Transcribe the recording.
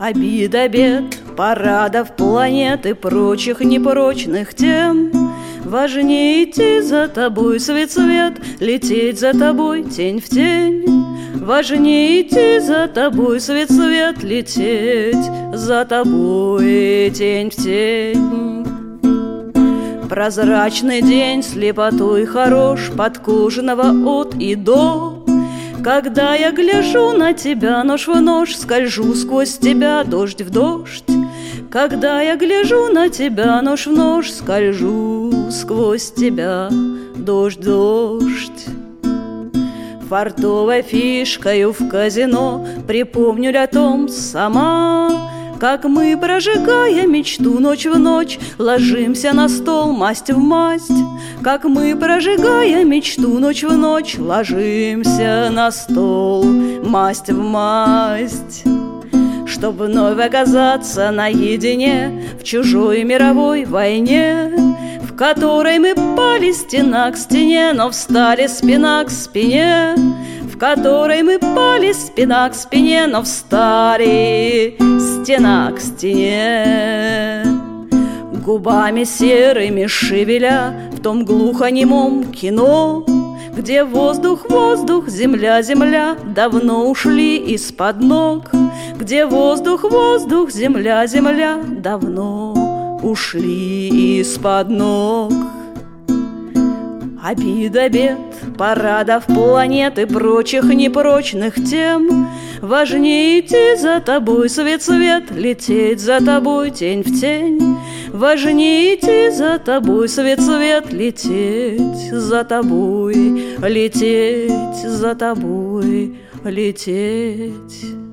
Обид, обед, парадов, планет и прочих непрочных тем. Важнее идти за тобой свет свет, лететь за тобой тень в тень. Важнее идти за тобой свет свет, лететь за тобой тень в тень. Прозрачный день, слепотой хорош, подкожного от и до когда я гляжу на тебя, нож в нож, скольжу сквозь тебя, дождь в дождь. Когда я гляжу на тебя, нож в нож, скольжу сквозь тебя, дождь, дождь. Фартовой фишкою в казино припомню том сама, как мы, прожигая мечту ночь в ночь, Ложимся на стол масть в масть. Как мы, прожигая мечту ночь в ночь, Ложимся на стол масть в масть. Чтоб вновь оказаться наедине В чужой мировой войне, В которой мы пали стена к стене, Но встали спина к спине, которой мы пали спина к спине, но встали стена к стене. Губами серыми шевеля в том глухонемом кино, Где воздух, воздух, земля, земля давно ушли из-под ног, Где воздух, воздух, земля, земля давно ушли из-под ног. Обид, обед, парадов, планет и прочих непрочных тем. Важнее идти за тобой, свет, свет, лететь за тобой, тень в тень. Важнее идти за тобой, свет, свет, лететь за тобой, лететь за тобой, лететь